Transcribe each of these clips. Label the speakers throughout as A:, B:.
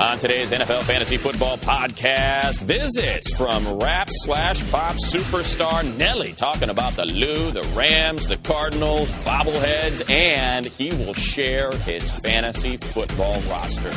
A: On today's NFL Fantasy Football Podcast, visits from rap slash pop superstar Nelly talking about the Lou, the Rams, the Cardinals, bobbleheads, and he will share his fantasy football roster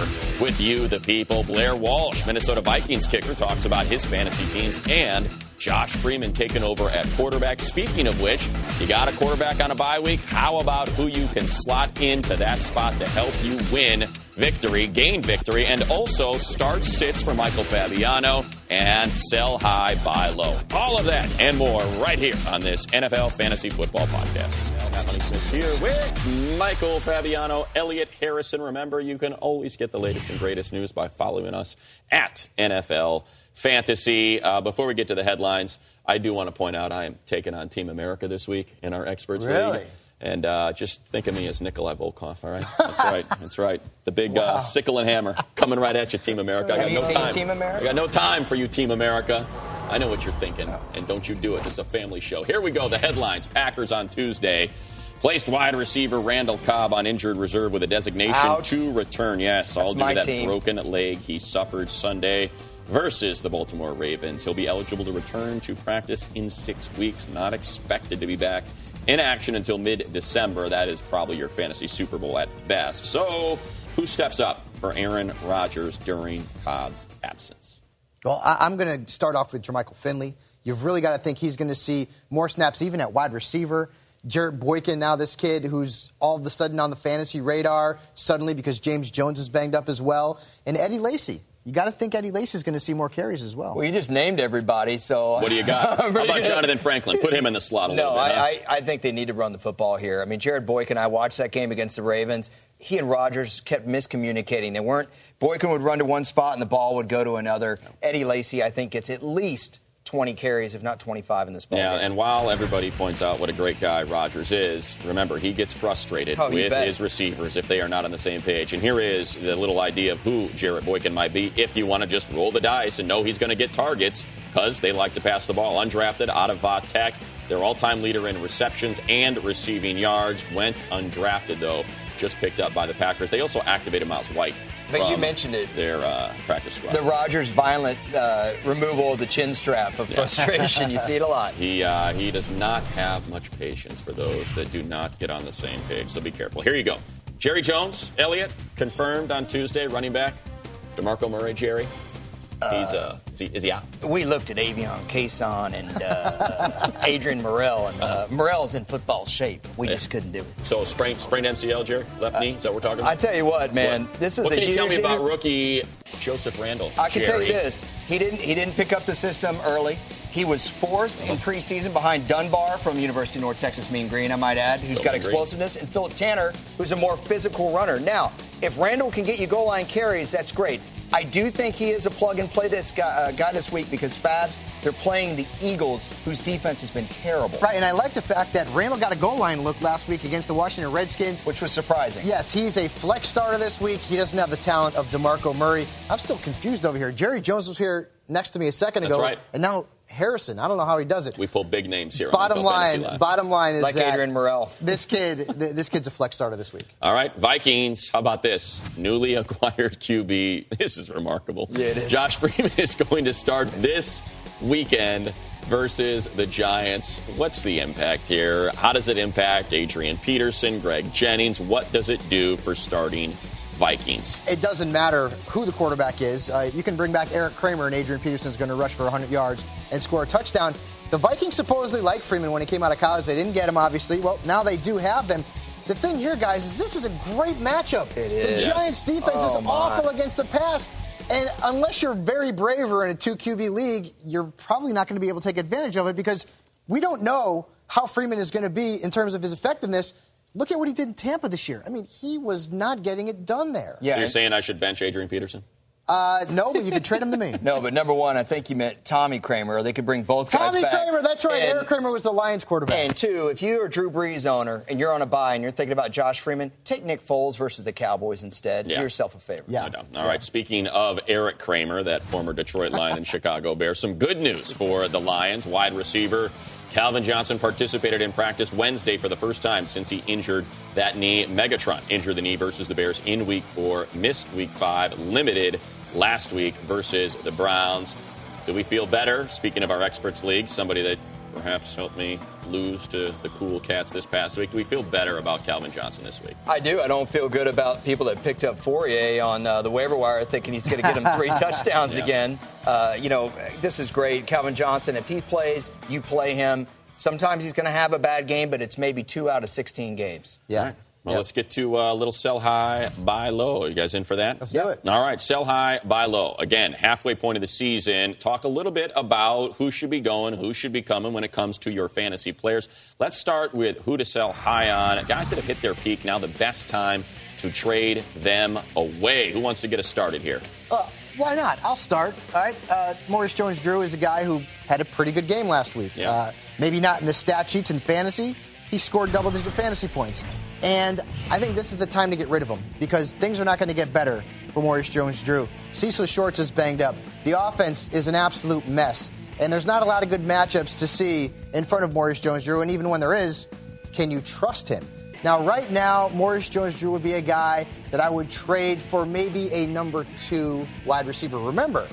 A: with you, the people. Blair Walsh, Minnesota Vikings kicker, talks about his fantasy teams and Josh Freeman taking over at quarterback. Speaking of which, you got a quarterback on a bye week. How about who you can slot into that spot to help you win victory, gain victory, and also start sits for Michael Fabiano and sell high, buy low. All of that and more right here on this NFL Fantasy Football Podcast. Smith here with Michael Fabiano, Elliot Harrison. Remember, you can always get the latest and greatest news by following us at NFL Fantasy. Uh, before we get to the headlines, I do want to point out I am taking on Team America this week in our Experts
B: Really?
A: League. And uh, just think of me as Nikolai Volkov, all right? That's right. That's right. The big uh, sickle and hammer coming right at you, Team America. I got
B: Have you
A: no
B: seen
A: time.
B: Team America?
A: I got no time for you, Team America. I know what you're thinking, and don't you do it. It's a family show. Here we go. The headlines: Packers on Tuesday placed wide receiver Randall Cobb on injured reserve with a designation
B: Ouch.
A: to return. Yes, all
B: That's
A: due to that
B: team.
A: broken leg he suffered Sunday versus the Baltimore Ravens. He'll be eligible to return to practice in six weeks. Not expected to be back in action until mid-December. That is probably your fantasy Super Bowl at best. So, who steps up for Aaron Rodgers during Cobb's absence?
B: Well, I, I'm going to start off with Jermichael Finley. You've really got to think he's going to see more snaps, even at wide receiver. Jarrett Boykin, now this kid who's all of a sudden on the fantasy radar, suddenly because James Jones is banged up as well. And Eddie Lacy. You got to think Eddie Lacy is going to see more carries as well.
C: Well, you just named everybody, so.
A: What do you got? How about Jonathan Franklin? Put him in the slot a
C: No,
A: little bit. huh?
C: I, I, I think they need to run the football here. I mean, Jarrett Boykin, I watched that game against the Ravens. He and Rodgers kept miscommunicating. They weren't. Boykin would run to one spot and the ball would go to another. Eddie Lacy, I think, gets at least 20 carries, if not 25, in this ball
A: Yeah,
C: game.
A: and while everybody points out what a great guy Rodgers is, remember, he gets frustrated
C: Oh,
A: with his receivers if they are not on the same page. And here is the little idea of who Jarrett Boykin might be if you want to just roll the dice and know he's going to get targets because they like to pass the ball. Undrafted out of Va Tech, their all time leader in receptions and receiving yards. Went undrafted, though, just picked up by the Packers. They also activated Myles White.
C: But you mentioned it.
A: Their uh, practice squad.
C: the Rodgers violent uh, removal of the chin strap of frustration. you see it a lot.
A: He uh, he does not have much patience for those that do not get on the same page. So be careful. Here you go. Jerry Jones, Elliott, confirmed on Tuesday, running back. Demarco Murray, Jerry. He's uh, is he, is he out?
C: We looked at Avion Cason and uh, Adrian Morel, and uh, Morel's in football shape. We just couldn't do it.
A: So sprained sprained MCL, Jerry, left knee. Is that what we're talking about?
C: I tell you what, man, this is
A: what
C: a
A: can you tell me about rookie Joseph Randle?
C: I can tell you this: he didn't he didn't pick up the system early. He was fourth in preseason behind Dunbar from University of North Texas Mean Green, I might add, who's
A: Go
C: got
A: Mean Green.
C: explosiveness, and Phillip Tanner, who's a more physical runner. Now, if Randle can get you goal line carries, that's great. I do think he is a plug and play this guy, uh, guy this week because Fabs, they're playing the Eagles, whose defense has been terrible.
B: Right, and I like the fact that Randle got a goal line look last week against the Washington Redskins.
C: Which was surprising.
B: Yes, he's a flex starter this week. He doesn't have the talent of DeMarco Murray. I'm still confused over here. Jerry Jones was here next to me a second
A: That's
B: ago.
A: right.
B: And now Harrison. I don't know how he does it.
A: We pull big names here.
B: bottom
A: NFL
B: line, bottom line is
C: Like
B: that
C: Adrian Morrell.
B: This kid, th- this kid's a flex starter this week.
A: All right, Vikings. How about this? Newly acquired QB. This is remarkable.
C: Yeah, it is.
A: Josh Freeman is going to start this weekend versus the Giants. What's the impact here? How does it impact Adrian Peterson, Greg Jennings? What does it do for starting Vikings?
B: It doesn't matter who the quarterback is. Uh, you can bring back Eric Kramer, and Adrian Peterson is going to rush for 100 yards and score a touchdown. The Vikings supposedly liked Freeman when he came out of college. They didn't get him, obviously. Well, now they do have them. The thing here, guys, is this is a great matchup.
C: It
B: the
C: is.
B: Giants' defense
C: Oh,
B: is
C: my.
B: awful against the pass. And unless you're very brave or in a two QB league, you're probably not going to be able to take advantage of it because we don't know how Freeman is going to be in terms of his effectiveness. Look at what he did in Tampa this year. I mean, he was not getting it done there.
C: Yeah.
A: So you're saying I should bench Adrian Peterson?
B: Uh, no, but you could trade him to me.
C: No, but number one, I think you meant Tommy Kramer. Or they could bring both guys back. Tommy.
B: Kramer, that's right.
C: And-
B: Eric Kramer was the Lions quarterback.
C: And two, if you're a Drew Brees owner and you're on a bye and you're thinking about Josh Freeman, take Nick Foles versus the Cowboys instead.
A: Yeah.
C: Do yourself a favor.
B: Yeah.
A: No doubt. All right. Speaking of Eric Kramer, that former Detroit Lion and Chicago Bear, some good news for the Lions. Wide receiver Calvin Johnson participated in practice Wednesday for the first time since he injured that knee. Megatron injured the knee versus the Bears in week four, missed week five, limited last week versus the Browns. Do we feel better? Speaking of our experts league, somebody that perhaps helped me lose to the cool cats this past week. Do we feel better about Calvin Johnson this week?
C: I do. I don't feel good about people that picked up Fauria on uh, the waiver wire thinking he's going to get him three touchdowns
A: Yeah.
C: again. Uh, you know, this is great. Calvin Johnson, if he plays, you play him. Sometimes he's going to have a bad game, but it's maybe two out of 16 games.
B: yeah.
A: All right. Well,
B: Yep.
A: let's get to a little sell high, buy low. Are you guys in for that?
B: Let's do it.
A: All right, sell high, buy low. Again, halfway point of the season. Talk a little bit about who should be going, who should be coming when it comes to your fantasy players. Let's start with who to sell high on. Guys that have hit their peak, now the best time to trade them away. Who wants to get us started here?
B: Uh, why not? I'll start. All right. Uh, Maurice Jones-Drew is a guy who had a pretty good game last week.
A: Yeah.
B: Uh, maybe not in the stat sheets in fantasy. He scored double-digit fantasy points, and I think this is the time to get rid of him because things are not going to get better for Maurice Jones-Drew. Cecil Shorts is banged up. The offense is an absolute mess, and there's not a lot of good matchups to see in front of Maurice Jones-Drew. And even when there is, can you trust him? Now, right now, Maurice Jones-Drew would be a guy that I would trade for maybe a number two wide receiver. Remember,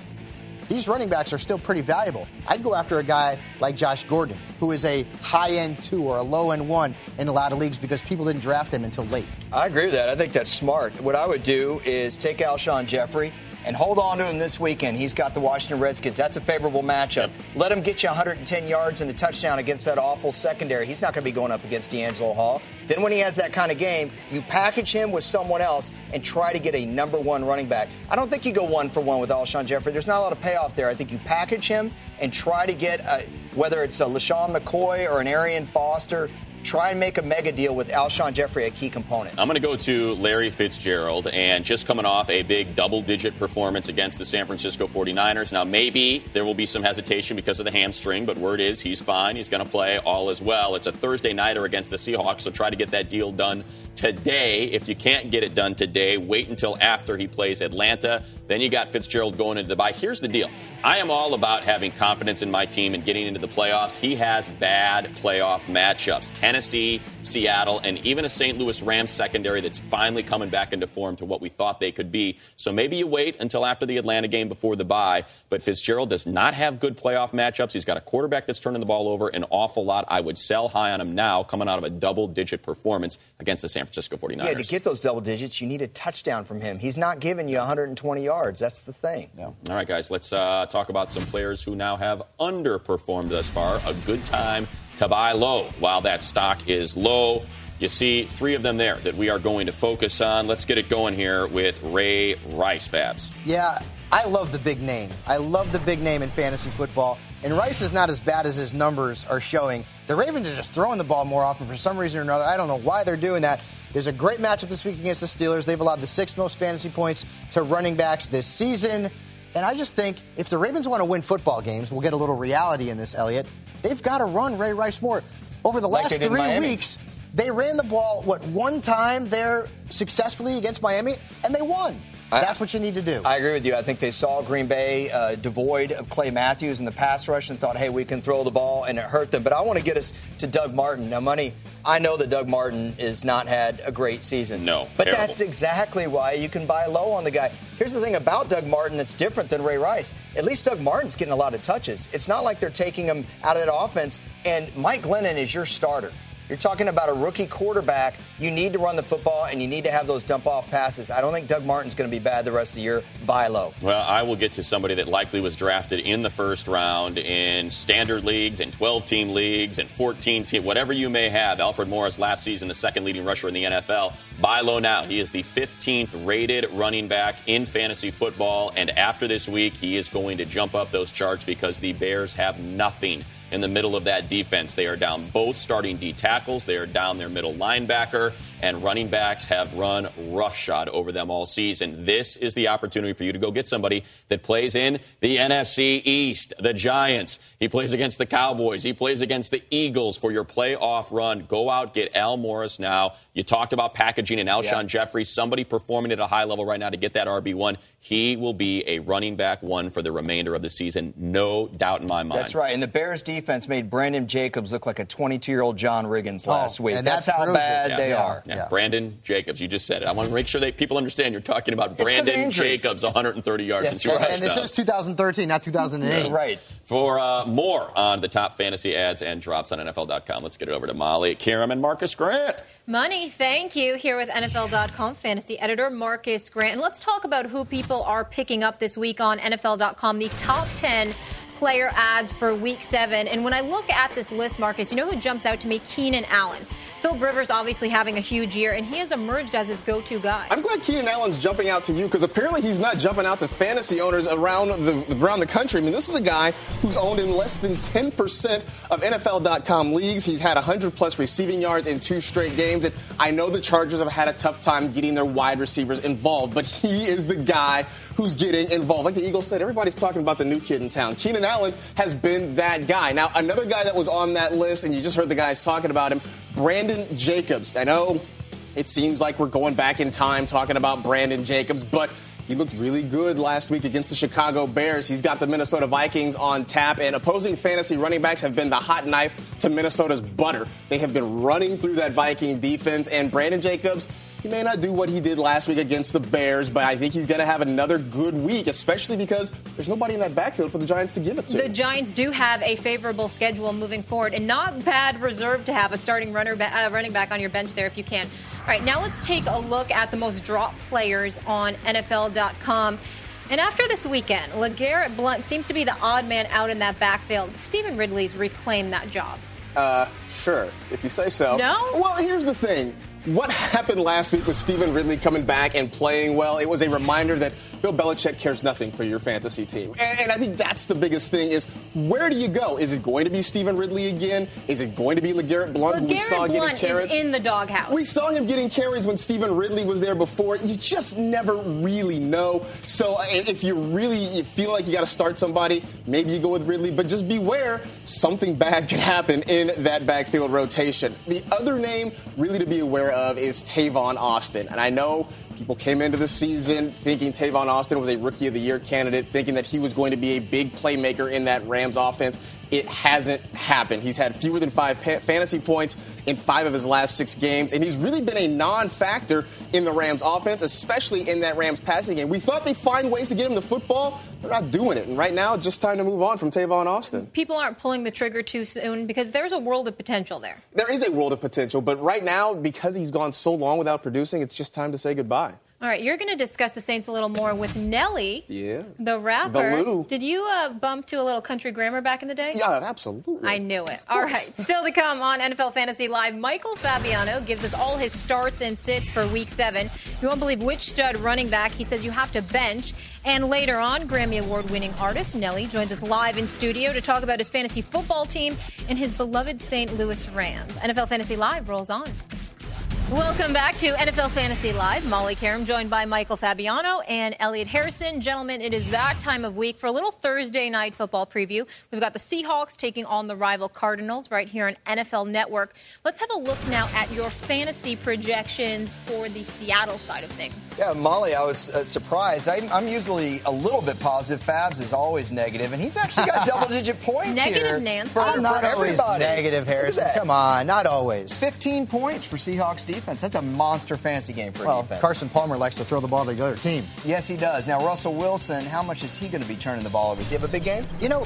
B: these running backs are still pretty valuable. I'd go after a guy like Josh Gordon, who is a high end two or a low end one in a lot of leagues because people didn't draft him until late.
C: I agree with that. I think that's smart. What I would do is take Alshon Jeffery and hold on to him this weekend. He's got the Washington Redskins. That's a favorable matchup. Let him get you 110 yards and a touchdown against that awful secondary. He's not going to be going up against DeAngelo Hall. Then when he has that kind of game, you package him with someone else and try to get a number one running back. I don't think you go one for one with Alshon Jeffery. There's not a lot of payoff there. I think you package him and try to get a, whether it's a LeSean McCoy or an Arian Foster. Try and make a mega deal with Alshon Jeffery, a key component.
A: I'm going to go to Larry Fitzgerald, and just coming off a big double digit performance against the San Francisco 49ers. Now, maybe there will be some hesitation because of the hamstring, but word is he's fine. He's going to play all as well. It's a Thursday nighter against the Seahawks, so try to get that deal done today. If you can't get it done today, wait until after he plays Atlanta. Then you got Fitzgerald going into the bye. Here's the deal I am all about having confidence in my team and getting into the playoffs. He has bad playoff matchups Tennessee, Seattle, and even a St. Louis Rams secondary that's finally coming back into form to what we thought they could be. So maybe you wait until after the Atlanta game before the bye. But Fitzgerald does not have good playoff matchups. He's got a quarterback that's turning the ball over an awful lot. I would sell high on him now, coming out of a double digit performance against the San Francisco 49ers.
C: Yeah, to get those double digits, you need a touchdown from him. He's not giving you 120 yards. That's the thing.
A: All right, guys, let's uh, talk about some players who now have underperformed thus far. A good time to buy low while that stock is low. You see three of them there that we are going to focus on. Let's get it going here with Ray Rice Fabs.
B: Yeah, I love the big name. I love the big name in fantasy football. And Rice is not as bad as his numbers are showing. The Ravens are just throwing the ball more often for some reason or another. I don't know why they're doing that. There's a great matchup this week against the Steelers. They've allowed the sixth most fantasy points to running backs this season. And I just think if the Ravens want to win football games, we'll get a little reality in this, Elliott. They've got to run Ray Rice more. Over the last
C: in
B: three weeks, they ran the ball, what, one time there successfully against Miami, and they won.
C: I-
B: That's what you need to do.
C: I agree with you. I think they saw Green Bay uh, devoid of Clay Matthews in the pass rush and thought, hey, we can throw the ball, and it hurt them. But I want to get us to Doug Martin. Now, Money, I know that Doug Martin has not had a great season.
A: No,
C: But
A: terrible.
C: that's exactly why you can buy low on the guy. Here's the thing about Doug Martin that's different than Ray Rice. At least Doug Martin's getting a lot of touches. It's not like they're taking him out of that offense, and Mike Glennon is your starter. You're talking about a rookie quarterback. You need to run the football and you need to have those dump off passes. I don't think Doug Martin's going to be bad the rest of the year. Buy low.
A: Well, I will get to somebody that likely was drafted in the first round in standard leagues and 12 team leagues and 14 team, whatever you may have. Alfred Morris last season, the second leading rusher in the NFL. Buy low now. He is the 15th rated running back in fantasy football. And after this week, he is going to jump up those charts because the Bears have nothing in the middle of that defense. They are down both starting D tackles. They are down their middle linebacker, and running backs have run roughshod over them all season. This is the opportunity for you to go get somebody that plays in the NFC East, the Giants. He plays against the Cowboys. He plays against the Eagles for your playoff run. Go out, get Al Morris now. You talked about packaging and Alshon
C: Yeah.
A: Jeffery, somebody performing at a high level right now to get that RB1. He will be a running back one for the remainder of the season. No doubt in my mind.
C: That's right. And the Bears defense made Brandon Jacobs look like a 22 year old John Riggins
B: Oh,
C: last week.
B: and
C: That's
B: that
C: how
B: proves it.
C: bad they
B: Yeah.
C: are.
A: Yeah,
B: Yeah.
A: Brandon Jacobs, you just said it. I want to make sure that people understand you're talking about
C: It's 'cause
A: Brandon. Jacobs, 130 yards
C: Yes,
A: and two
B: and,
A: touchdowns.
B: and this is 2013, not 2008.
C: Right.
A: For uh, more on the top fantasy adds and drops on NFL.com, let's get it over to Molly, Qerim, and Marcus Grant.
D: Money, thank you. Here with NFL.com fantasy editor Marcus Grant. And let's talk about who people are picking up this week on NFL.com, the top 10 player adds for week seven. And when I look at this list, Marcus, you know who jumps out to me? Keenan Allen. Phil Rivers obviously having a huge year, and he has emerged as his go to guy.
E: I'm glad Keenan Allen's jumping out to you because apparently he's not jumping out to fantasy owners around the around the country. I mean, this is a guy who's owned in less than 10% of NFL.com leagues. He's had 100 plus receiving yards in two straight games, and I know the Chargers have had a tough time getting their wide receivers involved, but he is the guy who's getting involved. Like the Eagles said, everybody's talking about the new kid in town. Keenan Allen has been that guy. Now, another guy that was on that list, and you just heard the guys talking about him, Brandon Jacobs. I know it seems like we're going back in time talking about Brandon Jacobs, but he looked really good last week against the Chicago Bears. He's got the Minnesota Vikings on tap, and opposing fantasy running backs have been the hot knife to Minnesota's butter. They have been running through that Viking defense, and Brandon Jacobs. He may not do what he did last week against the Bears, but I think he's going to have another good week, especially because there's nobody in that backfield for the Giants to give it to.
D: The Giants do have a favorable schedule moving forward, and not bad reserve to have a starting runner uh, running back on your bench there if you can. All right, now let's take a look at the most dropped players on NFL.com. And after this weekend, LeGarrette Blunt seems to be the odd man out in that backfield. Stevan Ridley's reclaimed that job.
E: Uh, sure, if you say so.
D: No?
E: Well, here's the thing. What happened last week with Stevan Ridley coming back and playing well? It was a reminder that Bill Belichick cares nothing for your fantasy team. And, and I think that's the biggest thing is where do you go? Is it going to be Stevan Ridley again? Is it going to be LeGarrette Blunt who we saw
D: LeGarrette
E: getting
D: Blunt
E: carrots?
D: is in the doghouse.
E: We saw him getting carries when Stevan Ridley was there before. You just never really know. So uh, if you really you feel like you got to start somebody, maybe you go with Ridley. But just beware, something bad could happen in that backfield rotation. The other name really to be aware of is Tavon Austin. And I know people came into the season thinking Tavon Austin was a Rookie of the Year candidate, thinking that he was going to be a big playmaker in that Rams offense. It hasn't happened. He's had fewer than five pa- fantasy points in five of his last six games, and he's really been a non factor in the Rams offense, especially in that Rams passing game. We thought they'd find ways to get him the football. They're not doing it. And right now, it's just time to move on from Tavon Austin.
D: People aren't pulling the trigger too soon because there's a world of potential there.
E: There is a world of potential, but right now, because he's gone so long without producing, it's just time to say goodbye.
D: All right, you're going to discuss the Saints a little more with Nelly,
E: Yeah.
D: the rapper.
E: The Lou.
D: Did you uh, bump to a little country grammar back in the day?
E: Yeah, absolutely.
D: I knew it. All right, still to come on NFL Fantasy Live, Michael Fabiano gives us all his starts and sits for week seven. You won't believe which stud running back he says you have to bench. And later on, Grammy Award winning artist Nelly joins us live in studio to talk about his fantasy football team and his beloved St. Louis Rams. NFL Fantasy Live rolls on. Welcome back to NFL Fantasy Live. Molly Qerim joined by Michael Fabiano and Elliot Harrison. Gentlemen, it is that time of week for a little Thursday night football preview. We've got the Seahawks taking on the rival Cardinals right here on NFL Network. Let's have a look now at your fantasy projections for the Seattle side of things.
C: Yeah, Molly, I was uh, surprised. I, I'm usually a little bit positive. Fabs is always negative, and he's actually got double-digit points
D: Negative
C: here.
D: Nancy.
C: For,
B: I'm
C: for
B: not always
C: everybody.
B: negative, Harrison. Come on, not always.
C: 15 points for Seahawks defense. That's a monster fantasy game for a
B: Well,
C: defense.
B: Carson Palmer likes to throw the ball to the other team.
C: Yes, he does. Now, Russell Wilson, how much is he going to be turning the ball over? Does he have a big game?
B: You know,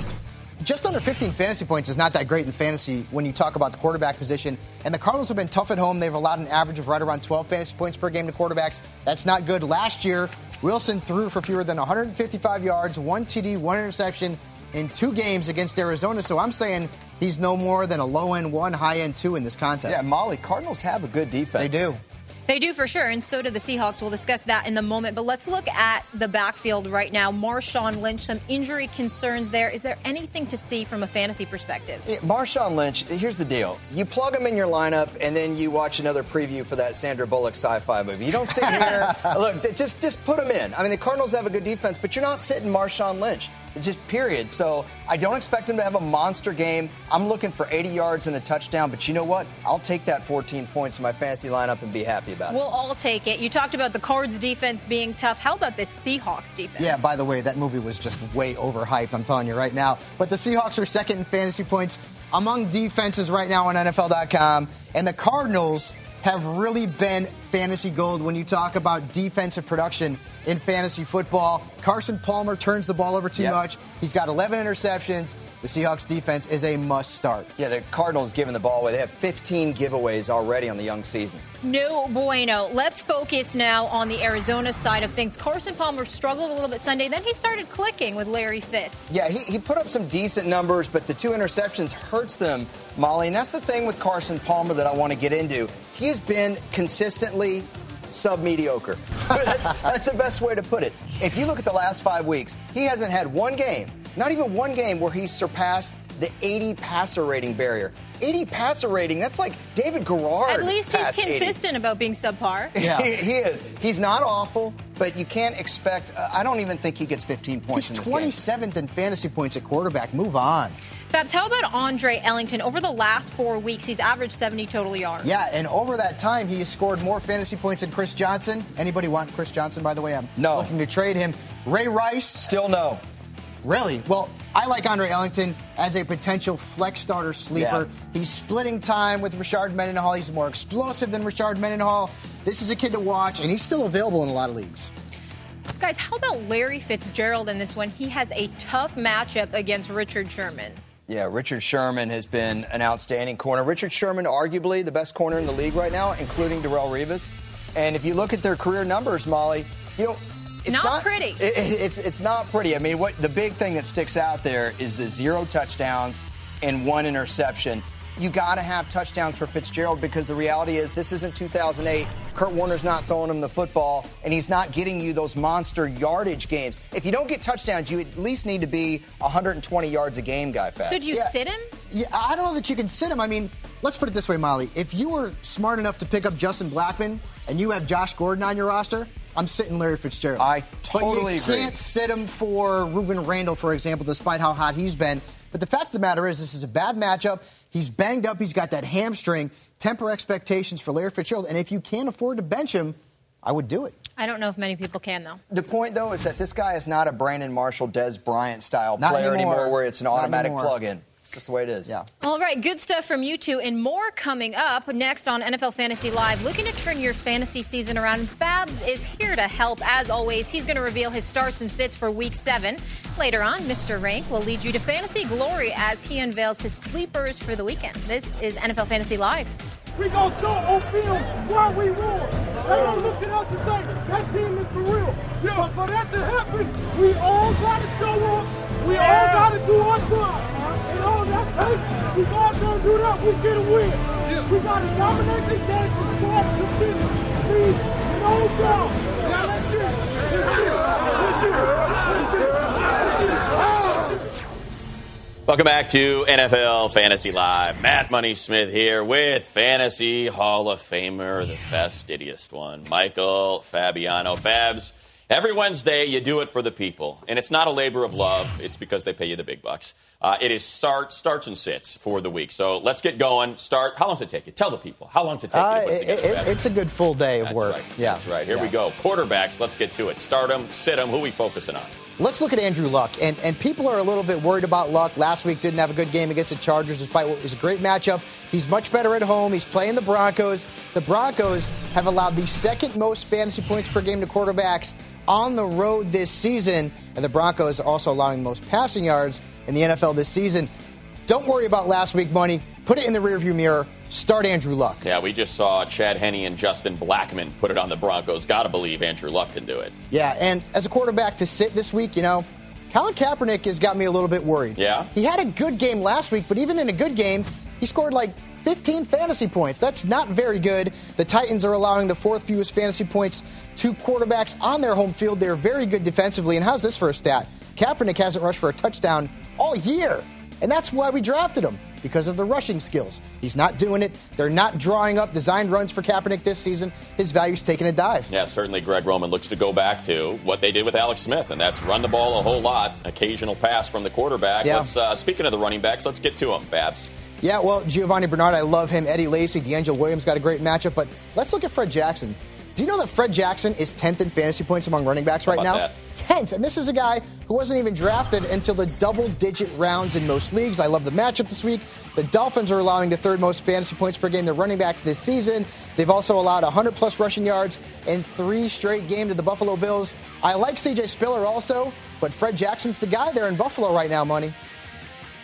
B: just under 15 fantasy points is not that great in fantasy when you talk about the quarterback position. And the Cardinals have been tough at home. They've allowed an average of right around 12 fantasy points per game to quarterbacks. That's not good. Last year, Wilson threw for fewer than 155 yards, one TD, one interception in two games against Arizona. So I'm saying he's no more than a low end one, high end two in this contest.
C: Yeah, Molly, Cardinals have a good defense.
B: they do.
D: They do for sure, and so do the Seahawks. We'll discuss that in the moment. But let's look at the backfield right now. Marshawn Lynch, some injury concerns there. Is there anything to see from a fantasy perspective?
C: Yeah, Marshawn Lynch, here's the deal. You plug him in your lineup, and then you watch another preview for that Sandra Bullock sci-fi movie. You don't sit here. look, just just put him in. I mean, the Cardinals have a good defense, but you're not sitting Marshawn Lynch. Just period. So I don't expect him to have a monster game. I'm looking for 80 yards and a touchdown, but you know what? I'll take that 14 points in my fantasy lineup and be happy about it.
D: We'll all take it. You talked about the Cards defense being tough. How about this Seahawks defense?
B: Yeah, by the way, that movie was just way overhyped, I'm telling you right now. But the Seahawks are second in fantasy points among defenses right now on NFL.com. And the Cardinals have really been fantasy gold when you talk about defensive production in fantasy football. Carson Palmer turns the ball over too
C: Yep.
B: much. He's got 11 interceptions. The Seahawks defense is a must start.
C: yeah, the Cardinals giving the ball away. They have 15 giveaways already on the young season.
D: No bueno. Let's focus now on the Arizona side of things. Carson Palmer struggled a little bit Sunday, then he started clicking with Larry Fitz.
C: Yeah, he, he put up some decent numbers, but the two interceptions hurts them, Molly. And that's the thing with Carson Palmer that I want to get into. He has been consistently sub mediocre. that's, that's the best way to put it. If you look at the last five weeks, he hasn't had one game, not even one game, where he's surpassed the 80 passer rating barrier. 80 passer rating, that's like David Garrard.
D: At least he's
C: passed 80.
D: consistent about being subpar.
B: Yeah.
C: He, he is. He's not awful, but you can't expect. Uh, I don't even think he gets 15 points
B: He's
C: in this game.
B: 27th in fantasy points at quarterback. Move on.
D: Fabs, how about Andre Ellington? Over the last four weeks, he's averaged 70 total yards.
B: Yeah, and over that time, he has scored more fantasy points than Chris Johnson. Anybody want Chris Johnson, by the way? I'm
C: No.
B: looking to trade him. Ray Rice,
C: Still no.
B: really? Well, I like Andre Ellington as a potential flex starter sleeper.
C: Yeah.
B: He's splitting time with Rashard Mendenhall. He's more explosive than Rashard Mendenhall. This is a kid to watch, and he's still available in a lot of leagues.
D: Guys, how about Larry Fitzgerald in this one? He has a tough matchup against Richard Sherman.
C: Yeah, Richard Sherman has been an outstanding corner. Richard Sherman, arguably the best corner in the league right now, including Darrelle Revis. And if you look at their career numbers, Molly, you know, it's
D: Not
C: not,
D: pretty.
C: it- it- it's it's not pretty. I mean, what the big thing that sticks out there is the zero touchdowns and one interception. You got to have touchdowns for Fitzgerald because the reality is this isn't 2008. Kurt Warner's not throwing him the football, and he's not getting you those monster yardage games. If you don't get touchdowns, you at least need to be 120 yards a game guy fast.
D: So do you
B: Yeah.
D: sit him?
B: Yeah, I don't know that you can sit him. I mean, let's put it this way, Molly. If you were smart enough to pick up Justin Blackmon and you have Josh Gordon on your roster, I'm sitting Larry Fitzgerald.
C: I
B: but
C: totally
B: you can't sit him for Rueben Randle, for example, despite how hot he's been. But the fact of the matter is, this is a bad matchup. He's banged up. He's got that hamstring. Temper expectations for Larry Fitzgerald. And if you can't afford to bench him, I would do it.
D: I don't know if many people can, though.
C: The point, though, is that this guy is not a Brandon Marshall, Dez Bryant style
B: Not
C: player
B: anymore.
C: anymore, where it's an automatic plug-in. It's just the way it is.
B: Yeah.
D: All right, good stuff from you two, and more coming up next on NFL Fantasy Live. Looking to turn your fantasy season around, and Fabs is here to help. As always, he's going to reveal his starts and sits for Week Seven. Later on, Mr. Rank will lead you to fantasy glory as he unveils his sleepers for the weekend. This is NFL Fantasy Live.
F: We gonna show on film why we won. They gonna look at us and say, that team is for real. Yeah. But for that to happen, we all gotta show up. We yeah. all gotta do our job. And all that takes, we all gonna do that, we get a win. Yeah. We gotta dominate this game from start to finish. Please, no doubt. Now let's get it. Let's get it. Let's get it. Let's get it.
A: Welcome back to NFL Fantasy Live. Matt Money Smith here with Fantasy Hall of Famer, the fastidious one, Michael Fabiano. Fabs, every Wednesday you do it for the people, and it's not a labor of love. It's because they pay you the big bucks. Uh, it is start, starts and sits for the week. So let's get going. Start. How long does it take you? Tell the people. How long does it take uh, you to put
B: it,
A: together?
B: It, it's a good full day of
A: That's
B: work.
A: Right.
B: Yeah.
A: That's right. Here
B: yeah.
A: we go. Quarterbacks. Let's get to it. Start them, sit them. Who are we focusing on?
B: Let's look at Andrew Luck. And, and people are a little bit worried about Luck. Last week didn't have a good game against the Chargers despite what was a great matchup. He's much better at home. He's playing the Broncos. The Broncos have allowed the second most fantasy points per game to quarterbacks on the road this season. And the Broncos are also allowing the most passing yards in the NFL this season. Don't worry about last week money. Put it in the rearview mirror. Start Andrew Luck.
A: Yeah, we just saw Chad Henne and Justin Blackmon put it on the Broncos. Got to believe Andrew Luck can do it.
B: Yeah, and as a quarterback to sit this week, you know, Colin Kaepernick has got me a little bit worried.
A: Yeah?
B: He had a good game last week, but even in a good game, he scored like 15 fantasy points. That's not very good. The Titans are allowing the fourth fewest fantasy points to quarterbacks on their home field. They're very good defensively. And how's this for a stat? Kaepernick hasn't rushed for a touchdown all year. And that's why we drafted him, because of the rushing skills. He's not doing it. They're not drawing up designed runs for Kaepernick this season. His value's taking a dive.
A: Yeah, certainly Greg Roman looks to go back to what they did with Alex Smith, and that's run the ball a whole lot, occasional pass from the quarterback.
B: Yeah.
A: Let's, uh, speaking of the running backs, let's get to them, Fabs.
B: Yeah, well, Giovani Bernard, I love him. Eddie Lacy, DeAngelo Williams got a great matchup, but let's look at Fred Jackson. Do you know that Fred Jackson is 10th in fantasy points among running backs right now?
A: That?
B: 10th. And this is a guy who wasn't even drafted until the double digit rounds in most leagues. I love the matchup this week. The Dolphins are allowing the third most fantasy points per game to running backs this season. They've also allowed 100 plus rushing yards in three straight games to the Buffalo Bills. I like CJ Spiller also, but Fred Jackson's the guy there in Buffalo right now, money.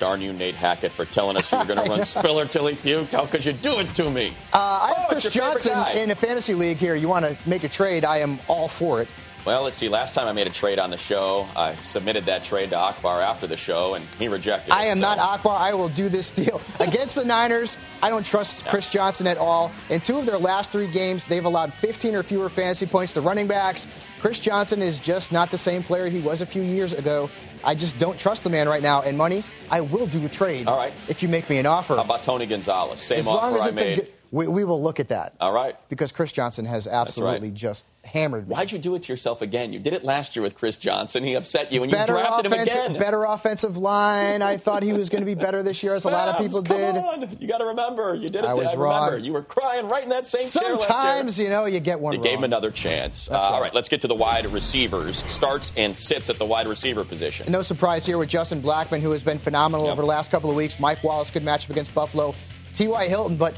A: Darn you, Nate Hackett, for telling us you were going to run Spiller till he puked. How could you do it to me?
B: Uh, I have
A: Oh,
B: Chris
A: it's your favorite
B: Johnson in a fantasy league here. You want to make a trade? I am all for it.
A: Well, let's see. Last time I made a trade on the show, I submitted that trade to Akbar after the show, and he rejected it.
B: I am
A: so-
B: not Akbar. I will do this deal. Against the Niners, I don't trust Chris Johnson at all. In two of their last three games, they've allowed 15 or fewer fantasy points to running backs. Chris Johnson is just not the same player he was a few years ago. I just don't trust the man right now. And money, I will do a trade.
A: All right.
B: If you make me an offer.
A: How about Tony Gonzalez? Same
B: as
A: offer
B: long as
A: I
B: it's a
A: made.
B: good. We, we will look at that.
A: All right.
B: Because Chris Johnson has absolutely just hammered me.
A: Why'd you do it to yourself again? You did it last year with Chris Johnson. He upset you, and
B: better
A: you drafted him again.
B: better offensive line. I thought he was going to be better this year, as a lot of people
A: come
B: did.
A: on. You got to remember, you did it.
B: I was
A: remember.
B: wrong.
A: You were crying right in that same chair last year.
B: Sometimes, you know, you get one
A: You
B: wrong.
A: gave him another chance. Uh, All right, let's get to the wide receivers. Starts and sits at the wide receiver position.
B: No surprise here with Justin Blackmon, who has been phenomenal
A: Yep.
B: over the last couple of weeks. Mike Wallace, good matchup against Buffalo. T.Y. Hilton, but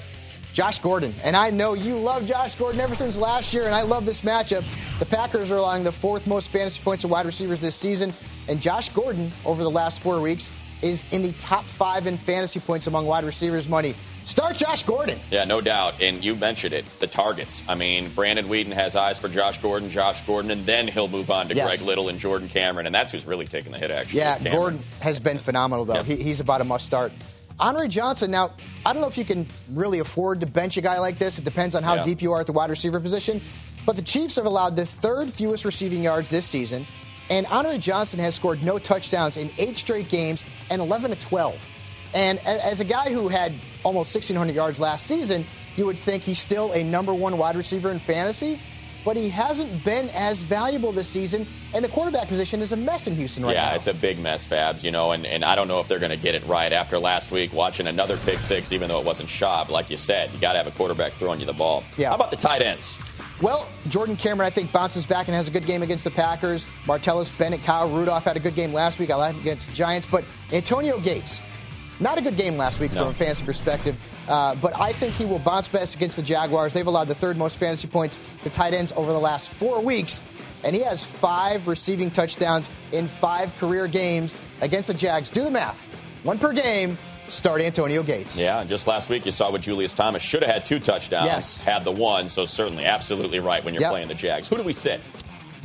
B: Josh Gordon. And I know you love Josh Gordon ever since last year, and I love this matchup. The Packers are allowing the fourth most fantasy points to wide receivers this season, and Josh Gordon, over the last four weeks, is in the top five in fantasy points among wide receivers money. Start Josh Gordon.
A: Yeah, no doubt. And you mentioned it, the targets. I mean, Brandon Weeden has eyes for Josh Gordon, Josh Gordon, and then he'll move on to
B: Yes.
A: Greg Little and Jordan Cameron, and that's who's really taking the hit, actually.
B: Yeah, Gordon has been phenomenal, though.
A: Yep.
B: He, he's about a must start. Andre Johnson, now, I don't know if you can really afford to bench a guy like this. It depends on how
A: Yeah.
B: deep you are at the wide receiver position. But the Chiefs have allowed the third fewest receiving yards this season, and Andre Johnson has scored no touchdowns in eight straight games and 11 to 12. And as a guy who had almost 1,600 yards last season, you would think he's still a number one wide receiver in fantasy. But he hasn't been as valuable this season, and the quarterback position is a mess in Houston right
A: yeah,
B: now.
A: Yeah, it's a big mess, Fabs, you know, and, and I don't know if they're going to get it right after last week, watching another pick six, even though it wasn't Schaub. Like you said, you got to have a quarterback throwing you the ball.
B: Yeah.
A: How about the tight ends?
B: Well, Jordan Cameron, I think, bounces back and has a good game against the Packers. Martellus Bennett, Kyle Rudolph had a good game last week. I like him against the Giants. But Antonio Gates, not a good game last week
A: No.
B: from a fantasy perspective. Uh, but I think he will bounce best against the Jaguars. They've allowed the third most fantasy points to tight ends over the last four weeks. And he has five receiving touchdowns in five career games against the Jags. Do the math. One per game. start Antonio Gates.
A: Yeah, and just last week you saw what Julius Thomas should have had two touchdowns.
B: Yes.
A: Had the one, so certainly absolutely right when you're
B: Yep.
A: playing the Jags. Who do we sit?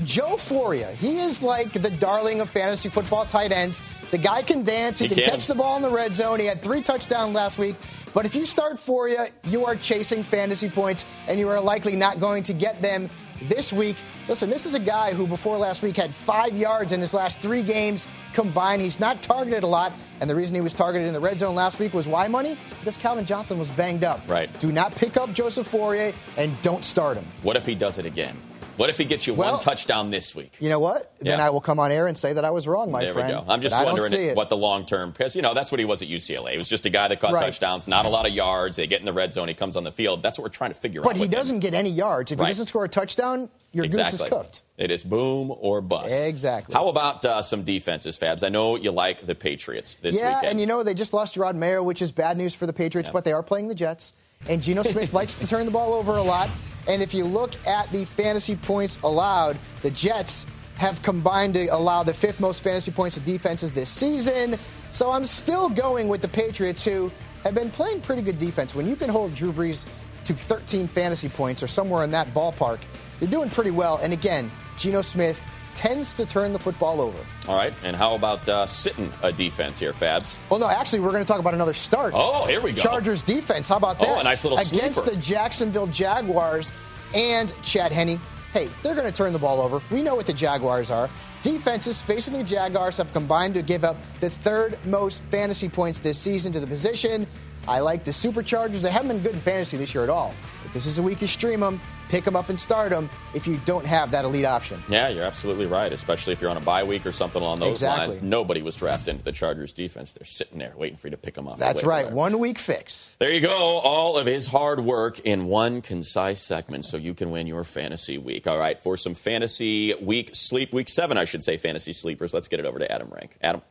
B: Joe Fauria, he is like the darling of fantasy football tight ends. The guy can dance. He,
A: He
B: can,
A: can.
B: catch the ball in the red zone. He had three touchdowns last week. But if you start Fauria, you are chasing fantasy points, and you are likely not going to get them this week. Listen, this is a guy who before last week had five yards in his last three games combined. He's not targeted a lot, and the reason he was targeted in the red zone last week was why money? Because Calvin Johnson was banged up.
A: Right.
B: Do not pick up Joseph Fauria and don't start him.
A: What if he does it again? What if he gets you
B: Well-
A: one touchdown this week?
B: You know what? Then
A: Yeah.
B: I will come on air and say that I was wrong, my
A: there
B: friend.
A: There we go. I'm just
B: But I don't see
A: wondering what the long term, because you know that's what he was at UCLA. He was just a guy that caught
B: Right.
A: touchdowns, not a lot of yards. They get in the red zone, he comes on the field. That's what we're trying to figure out.
B: But he doesn't get any yards. If
A: Right.
B: he doesn't score a touchdown, your goose is cooked.
A: It is boom or bust.
B: Exactly.
A: How about uh, some defenses, Fabs? I know you like the Patriots this
B: yeah,
A: weekend.
B: and you know they just lost Rod Mayo, which is bad news for the Patriots,
A: Yeah.
B: but they are playing the Jets. And Geno Smith likes to turn the ball over a lot. And if you look at the fantasy points allowed, the Jets have combined to allow the fifth most fantasy points to defenses this season. So I'm still going with the Patriots, who have been playing pretty good defense. When you can hold Drew Brees to 13 fantasy points or somewhere in that ballpark, you're doing pretty well. And again, Geno Smith tends to turn the football over.
A: All right, and how about uh, sitting a defense here, Fabs?
B: Well, no, actually, we're going to talk about another start.
A: Oh, here we go.
B: Chargers defense. How about that?
A: Oh, a nice little
B: Against
A: sleeper.
B: the Jacksonville Jaguars and Chad Henne. Hey, they're going to turn the ball over. We know what the Jaguars are. Defenses facing the Jaguars have combined to give up the third most fantasy points this season to the position. I like the Superchargers. They haven't been good in fantasy this year at all. If this is a week you stream them, pick them up and start them if you don't have that elite option.
A: Yeah, you're absolutely right, especially if you're on a bye week or something along those
B: Exactly.
A: lines. Nobody was drafted into the Chargers defense. They're sitting there waiting for you to pick them up.
B: That's right.
A: wire.
B: One week fix.
A: There you go. All of his hard work in one concise segment so you can win your fantasy week. All right, for some fantasy week sleep, week seven, I should say, fantasy sleepers, let's get it over to Adam Rank. Adam.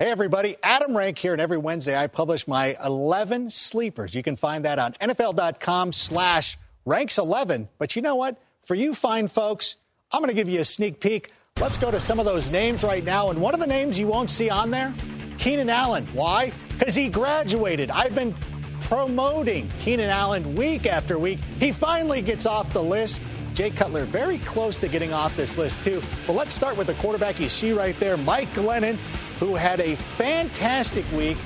G: Hey, everybody. Adam Rank here, and every Wednesday I publish my 11 sleepers. You can find that on NFL.com slash ranks 11. But you know what? For you fine folks, I'm going to give you a sneak peek. Let's go to some of those names right now. And one of the names you won't see on there, Keenan Allen. Why? Because he graduated. I've been promoting Keenan Allen week after week. He finally gets off the list. Jay Cutler very close to getting off this list, too. But let's start with the quarterback you see right there, Mike Glennon, who had a fantastic week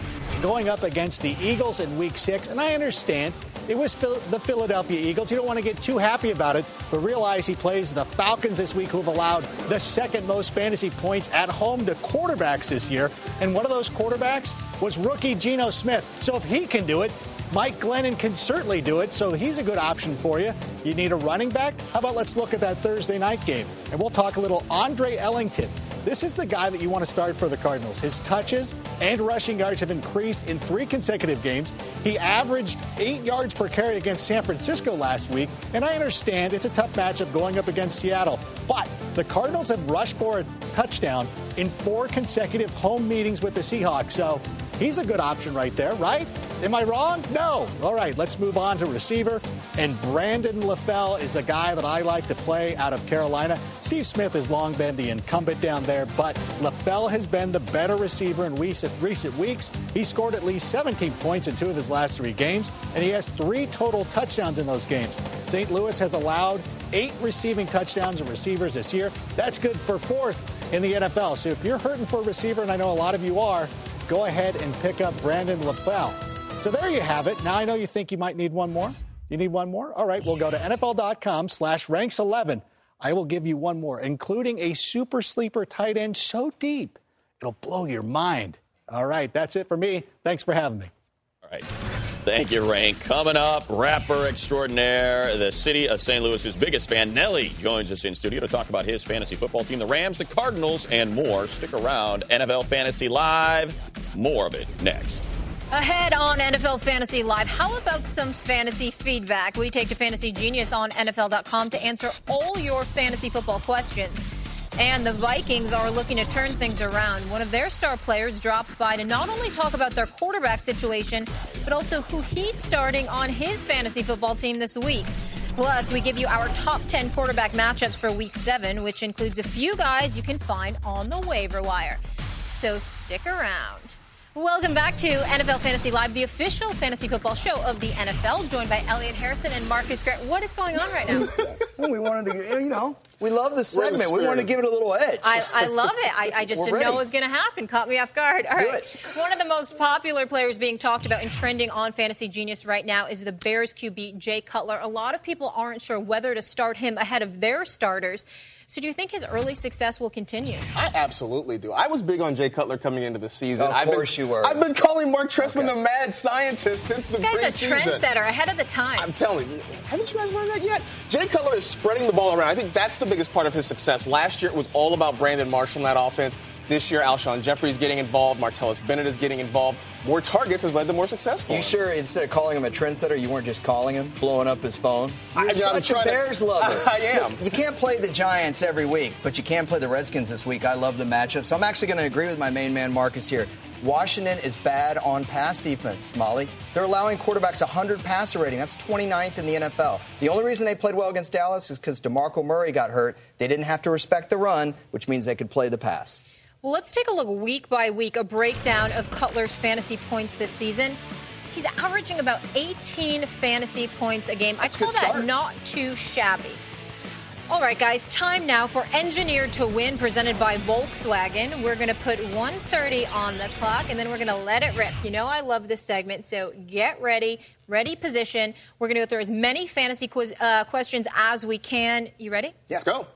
G: going up against the Eagles in week six. And I understand it was the Philadelphia Eagles. You don't want to get too happy about it, but realize he plays the Falcons this week, who have allowed the second most fantasy points at home to quarterbacks this year. And one of those quarterbacks was rookie Geno Smith. So if he can do it, Mike Glennon can certainly do it, so he's a good option for you. You need a running back? How about let's look at that Thursday night game? And we'll talk a little Andre Ellington. This is the guy that you want to start for the Cardinals. His touches and rushing yards have increased in three consecutive games. He averaged eight yards per carry against San Francisco last week. And I understand it's a tough matchup going up against Seattle. But the Cardinals have rushed for a touchdown in four consecutive home meetings with the Seahawks. So he's a good option right there, right? Am I wrong? No. All right, let's move on to receiver. And Brandon LaFell is the guy that I like to play out of Carolina. Steve Smith has long been the incumbent down there, but LaFell has been the better receiver in recent, recent weeks. He scored at least 17 points in two of his last three games, and he has three total touchdowns in those games. St. Louis has allowed eight receiving touchdowns to receivers this year. That's good for fourth in the NFL. So if you're hurting for a receiver, and I know a lot of you are, go ahead and pick up Brandon LaFell. So there you have it. Now I know you think you might need one more. You need one more? All right, we'll go to NFL.com slash ranks 11. I will give you one more, including a super sleeper tight end so deep, it'll blow your mind. All right, that's it for me. Thanks for having me.
A: All right. Thank you, Rank. Coming up, rapper extraordinaire, the city of St. Louis's biggest fan, Nelly, joins us in studio to talk about his fantasy football team, the Rams, the Cardinals, and more. Stick around. NFL Fantasy Live. More of it next.
D: Ahead on NFL Fantasy Live, how about some fantasy feedback? We take to Fantasy Genius on NFL.com to answer all your fantasy football questions. And the Vikings are looking to turn things around. One of their star players drops by to not only talk about their quarterback situation, but also who he's starting on his fantasy football team this week. Plus, we give you our top 10 quarterback matchups for week seven, which includes a few guys you can find on the waiver wire. So stick around. Welcome back to NFL Fantasy Live, the official fantasy football show of the NFL, joined by Elliot Harrison and Marcus Grant. What is going on right now?
C: Well, we wanted to, you know, we love the
E: We're the
C: segment. We want to give it a little edge.
D: I, I love it. I, I just
C: We're
D: didn't
C: ready.
D: know it was going to happen. Caught me off guard. All
C: do
D: right.
C: it.
D: One of the most popular players being talked about and trending on Fantasy Genius right now is the Bears QB, Jay Cutler. A lot of people aren't sure whether to start him ahead of their starters. So do you think his early success will continue?
E: I absolutely do. I was big on Jay Cutler coming into the season.
C: Of
E: I've
C: course
E: been,
C: you were.
E: I've been calling Marc Trestman
C: Okay.
E: the mad scientist since the
D: This guy's a
E: preseason.
D: trendsetter, ahead of the time.
E: I'm telling you, haven't you guys learned that yet? Jay Cutler is spreading the ball around. I think that's the biggest part of his success. Last year it was all about Brandon Marshall in that offense. This year, Alshon Jeffery is getting involved. Martellus Bennett is getting involved. More targets has led to more success for
C: You sure instead of calling him a trendsetter, you weren't just calling him, blowing up his phone? You're
E: I- I'm
C: a
E: trying to-
C: lover.
E: I am.
C: You can't play the Giants every week, but you can play the Redskins this week. I love the matchup. So I'm actually going to agree with my main man, Marcus, here. Washington is bad on pass defense, Molly. They're allowing quarterbacks 100 passer rating. That's 29th in the NFL. The only reason they played well against Dallas is because DeMarco Murray got hurt. They didn't have to respect the run, which means they could play the pass.
D: Well, let's take a look week by week, a breakdown of Cutler's fantasy points this season. He's averaging about 18 fantasy points a game.
C: That's
D: I call that not too shabby. All right, guys, time now for Engineered to Win, presented by Volkswagen. We're going to put 130 on the clock, and then we're going to let it rip. You know I love this segment, so get ready, ready position. We're going to go through as many fantasy quiz, uh, questions as we can. You ready?
E: Let's go.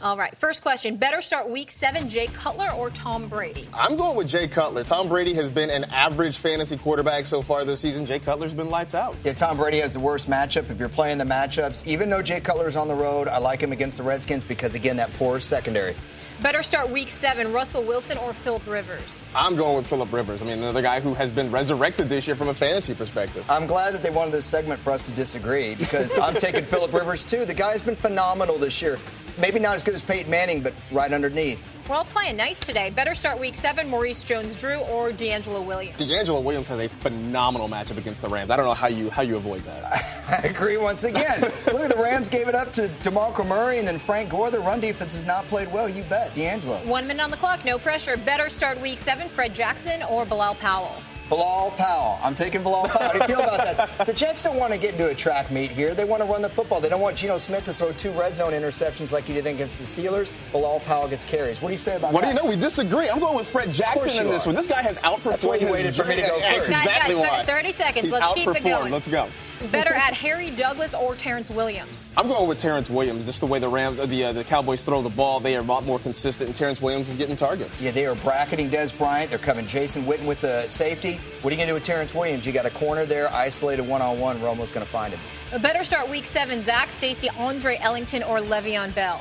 D: All right, first question. Better start week seven, Jay Cutler or Tom Brady?
E: I'm going with Jay Cutler. Tom Brady has been an average fantasy quarterback so far this season. Jay Cutler's been lights out.
C: Yeah, Tom Brady has the worst matchup. If you're playing the matchups, even though Jay Cutler's on the road, I like him against the Redskins because, again, that poor secondary.
D: Better start week seven, Russell Wilson or Philip Rivers?
E: I'm going with Philip Rivers. I mean, another guy who has been resurrected this year from a fantasy perspective.
C: I'm glad that they wanted this segment for us to disagree because I'm taking Philip Rivers too. The guy's been phenomenal this year. Maybe not as good as Peyton Manning, but right underneath.
D: We're all playing nice today. Better start week seven, Maurice Jones-Drew or DeAngelo Williams?
E: DeAngelo Williams has a phenomenal matchup against the Rams. I don't know how you how you avoid that.
C: I agree once again. Look, the Rams gave it up to DeMarco Murray and then Frank Gore. The run defense has not played well. You bet. DeAngelo.
D: One minute on the clock, no pressure. Better start week seven, Fred Jackson or Bilal Powell?
C: Bilal Powell. I'm taking Bilal Powell. How do you feel about that? The Jets don't want to get into a track meet here. They want to run the football. They don't want Geno Smith to throw two red zone interceptions like he did against the Steelers. Bilal Powell gets carries. What do you say about that?
E: What do you know? We disagree. I'm going with Fred Jackson in this
C: are.
E: one. This guy has outperformed.
C: That's why you waited for me to go first.
E: That's exactly
D: Guys, guys,
E: why.
D: 30 seconds.
E: He's
D: Let's keep it going.
E: Let's go.
D: Better at Harry Douglas or Terrance Williams?
E: I'm going with Terrance Williams. Just the way the Rams, uh, the uh, the Cowboys throw the ball, they are a lot more consistent, and Terrance Williams is getting targets.
C: Yeah, they are bracketing Dez Bryant. They're coming Jason Witten with the safety. What are you going to do with Terrance Williams? You got a corner there, isolated one on one. We're almost going to find him.
D: A better start week seven, Zac Stacy, Andre Ellington or Le'Veon Bell?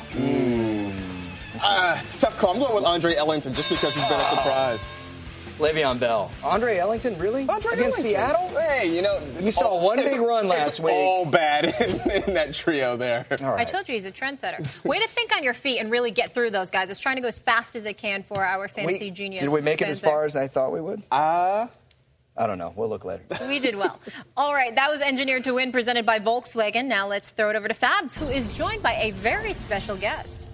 E: Uh, it's a tough call. I'm going with Andre Ellington just because he's been a surprise.
C: Le'Veon Bell. Andre Ellington, really?
E: Andre
C: Against
E: Ellington.
C: Seattle?
E: Hey, you know, it's
C: You saw
E: all-
C: one big run last
E: it's
C: week.
E: all bad in, in that trio there.
C: All
D: I told you he's a trendsetter. Way to think on your feet and really get through those guys. I was trying to go as fast as I can for our fantasy
C: We-
D: genius.
C: Did we make it as far
D: there.
C: as I thought we would?
E: Uh,
C: I don't know. We'll look later.
D: We did well. All right, that was Engineered to Win presented by Volkswagen. Now let's throw it over to Fabs, who is joined by a very special guest.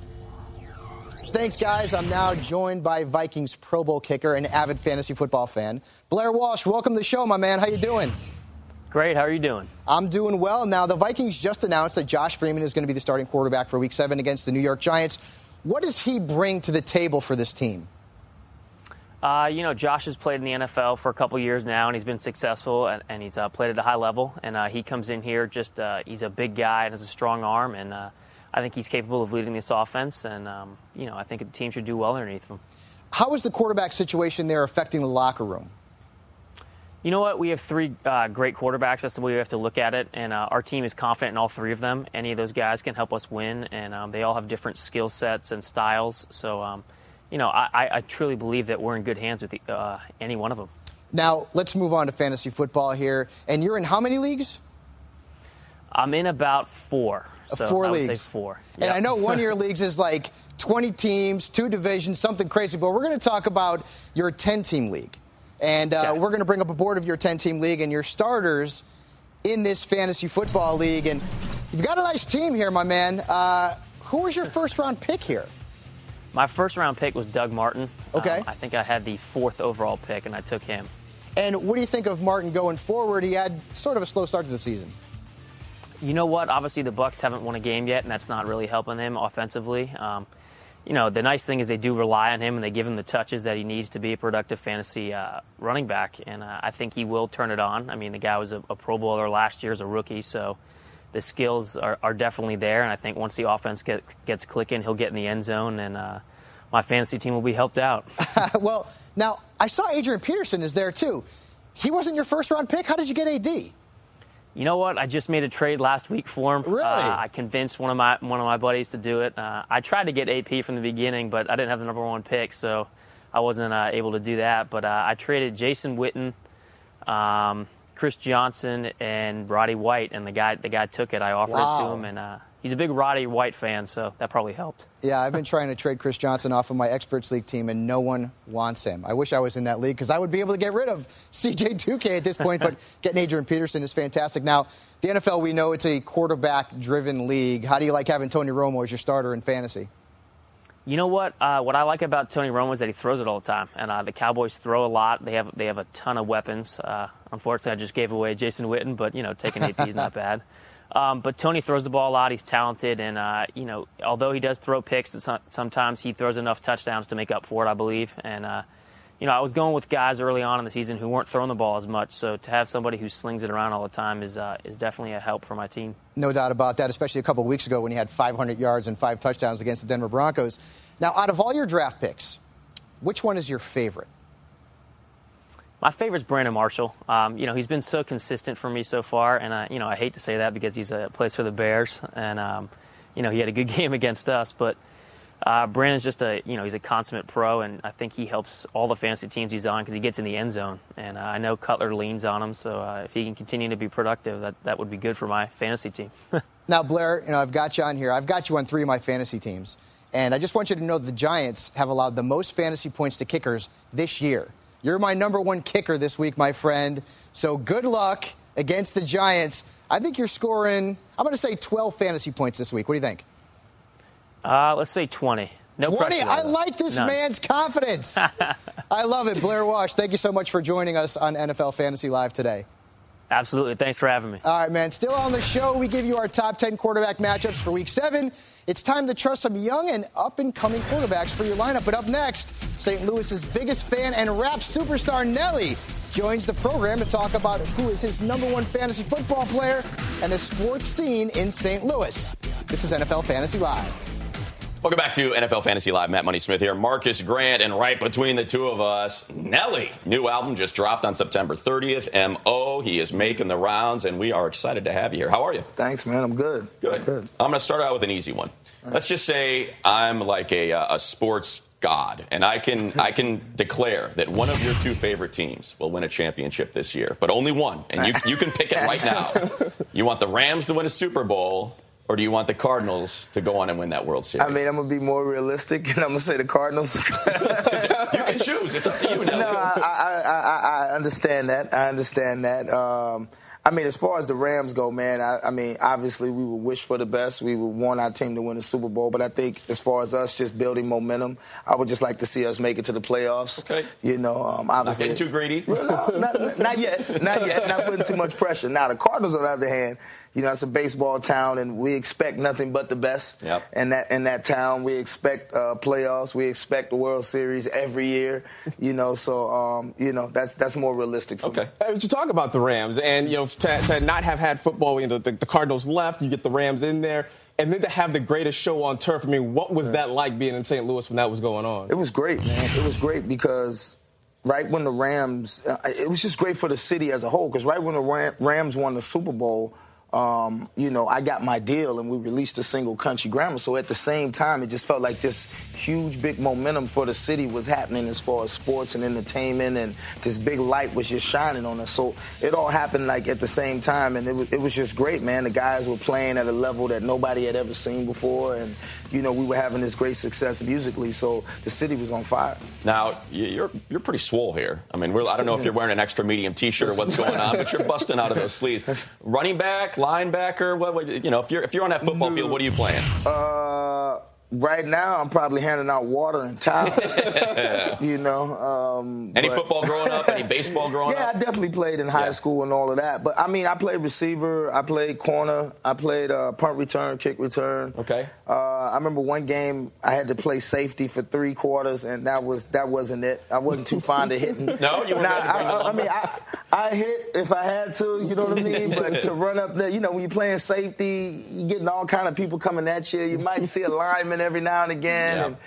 B: Thanks, guys. I'm now joined by Vikings Pro Bowl kicker and avid fantasy football fan, Blair Walsh. Welcome to the show, my man. How you doing?
H: Great. How are you doing?
B: I'm doing well. Now, the Vikings just announced that Josh Freeman is going to be the starting quarterback for Week Seven against the New York Giants. What does he bring to the table for this team?
H: Uh, you know, Josh has played in the NFL for a couple years now, and he's been successful, and, and he's uh, played at a high level. And uh, he comes in here just uh, he's a big guy and has a strong arm, and uh, I think he's capable of leading this offense. And um, you know, I think the team should do well underneath him.
B: How is the quarterback situation there affecting the locker room?
H: You know what? We have three uh, great quarterbacks. That's the way we have to look at it. And uh, our team is confident in all three of them. Any of those guys can help us win, and um, they all have different skill sets and styles. So, um, you know, I, I, truly believe that we're in good hands with the, uh, any one of them.
B: Now, let's move on to fantasy football here. And you're in how many leagues?
H: I'm in about four. So
B: four leagues.
H: say four.
B: And I know one of your leagues is like 20 teams, two divisions, something crazy. But we're going to talk about your 10 team league. And uh,
H: Okay.
B: we're going to bring up a board of your 10 team league and your starters in this fantasy football league. And you've got a nice team here, my man. Uh, who was your first round pick here?
H: My first round pick was Doug Martin.
B: Okay.
H: Um, I think I had the fourth overall pick, and I took him.
B: And what do you think of Martin going forward? He had sort of a slow start to the season.
H: You know what? Obviously, the Bucs haven't won a game yet, and that's not really helping him offensively. Um, you know, the nice thing is they do rely on him and they give him the touches that he needs to be a productive fantasy uh, running back, and uh, I think he will turn it on. I mean, the guy was a, a Pro Bowler last year as a rookie, so the skills are, are definitely there. And I think once the offense get, gets clicking, he'll get in the end zone, and uh, my fantasy team will be helped out.
B: well, now I saw Adrian Peterson is there too. He wasn't your first round pick. How did you get AD?
H: You know what? I just made a trade last week for him.
B: Really?
H: Uh, I convinced one of my one of my buddies to do it. Uh, I tried to get AP from the beginning, but I didn't have the number one pick, so I wasn't uh, able to do that. But uh, I traded Jason Witten, um, Chris Johnson, and Roddy White, and the guy the guy took it. I offered it to him, and uh, he's a big Roddy White fan, so that probably helped.
B: Yeah, I've been trying to trade Chris Johnson off of my Experts League team, and no one wants him. I wish I was in that league because I would be able to get rid of CJ2K at this point, but getting Adrian Peterson is fantastic. Now, the NFL, we know it's a quarterback driven league. How do you like having Tony Romo as your starter in fantasy?
H: You know what? Uh, what I like about Tony Romo is that he throws it all the time, and uh, the Cowboys throw a lot. They have they have a ton of weapons. Uh, unfortunately, I just gave away Jason Witten, but you know, taking AP is not bad. Um, but Tony throws the ball a lot. He's talented, and uh, you know, although he does throw picks, sometimes he throws enough touchdowns to make up for it, I believe. And uh, you know, I was going with guys early on in the season who weren't throwing the ball as much. So to have somebody who slings it around all the time is uh, is definitely a help for my team.
B: No doubt about that, especially a couple weeks ago when he had 500 yards and five touchdowns against the Denver Broncos. Now, out of all your draft picks, which one is your favorite?
H: My favorite's Brandon Marshall. Um, you know, he's been so consistent for me so far, and I, you know, I hate to say that because he's a plays for the Bears, and um, you know, he had a good game against us. But uh, Brandon's just a, you know, he's a consummate pro, and I think he helps all the fantasy teams he's on because he gets in the end zone, and uh, I know Cutler leans on him. So uh, if he can continue to be productive, that that would be good for my fantasy team.
B: Now, Blair, you know, I've got you on here. I've got you on three of my fantasy teams. And I just want you to know the Giants have allowed the most fantasy points to kickers this year. You're my number one kicker this week, my friend. So good luck against the Giants. I think you're scoring, I'm going to say 12 fantasy points this week. What do you think?
H: uh, let's say 20. No
B: 20. I like this
H: None.
B: man's confidence. I love it. Blair Walsh, thank you so much for joining us on NFL Fantasy Live today.
H: Absolutely. Thanks for having me.
B: All right, man. Still on the show, we give you our top 10 quarterback matchups for week seven. It's time to trust some young and up and coming quarterbacks for your lineup. But up next, St. Louis's biggest fan and rap superstar, Nelly, joins the program to talk about who is his number one fantasy football player and the sports scene in St. Louis. This is NFL Fantasy Live.
A: Welcome back to NFL Fantasy Live. Matt Money Smith here, Marcus Grant, and right between the two of us, Nelly. New album just dropped on September 30th. M.O. He is making the rounds, and we are excited to have you here. How are you?
I: Thanks, man. I'm good.
A: Good.
I: Good.
A: I'm going to start out with an easy one. Let's just say I'm like a, uh, a sports god, and I can I can declare that one of your two favorite teams will win a championship this year, but only one, and you you can pick it right now. You want the Rams to win a Super Bowl, or do you want the Cardinals to go on and win that World Series?
I: I mean, I'm gonna be more realistic, and I'm gonna say the Cardinals.
A: you can choose. It's up to you. Nelly.
I: no, I, I, I, I- I understand that. I understand that. Um, I mean, as far as the Rams go, man, I, I mean, obviously we would wish for the best. We would want our team to win the Super Bowl, but I think as far as us just building momentum, I would just like to see us make it to the playoffs.
A: Okay.
I: You know, um,
A: Not
I: obviously.
A: getting too greedy.
I: Well, no, not, not yet. Not yet. Not putting too much pressure. Now, the Cardinals, on the other hand, you know, it's a baseball town, and we expect nothing but the best.
A: Yep.
I: In that in that town, we expect uh, playoffs. We expect the World Series every year. You know, so um, you know that's that's more realistic. For
A: Okay.
I: Me.
E: Uh, But you talk about the Rams, and you know, to, to not have had football, you know, the, the Cardinals left, you get the Rams in there, and then to have the greatest show on turf. I mean, what was that like being in St. Louis when that was going on?
I: It was great, man. It was great because right when the Rams, uh, it was just great for the city as a whole. Because right when the Rams won the Super Bowl, um, you know, I got my deal and we released a single country grammar. So at the same time, it just felt like this huge, big momentum for the city was happening as far as sports and entertainment, and this big light was just shining on us. So it all happened like at the same time, and it was, it was just great, man. The guys were playing at a level that nobody had ever seen before, and you know, we were having this great success musically. So the city was on fire.
A: Now you're you're pretty swole here. I mean, we're, I don't know if you're wearing an extra medium T-shirt or what's going on, but you're busting out of those sleeves. Running back, linebacker, what, what you know? If you're if you're on that football field, what are you playing?
I: Uh, right now, I'm probably handing out water and towels. you know. Um,
A: Any
I: but-
A: football growing up? Any baseball growing
I: yeah,
A: up?
I: Yeah, I definitely played in high
A: Yeah.
I: school and all of that. But I mean, I played receiver, I played corner, I played uh, punt return, kick return.
A: Okay.
I: Uh, I remember one game I had to play safety for three quarters, and that was that wasn't it. I wasn't too fond of hitting.
A: No? You weren't
I: Nah,
A: ready to bring the
I: I, I mean, I, I hit if I had to. You know what I mean? But to run up there, you know, when you're playing safety, you're getting all kind of people coming at you. You might see a lineman every now and again.
A: Yeah.
I: And,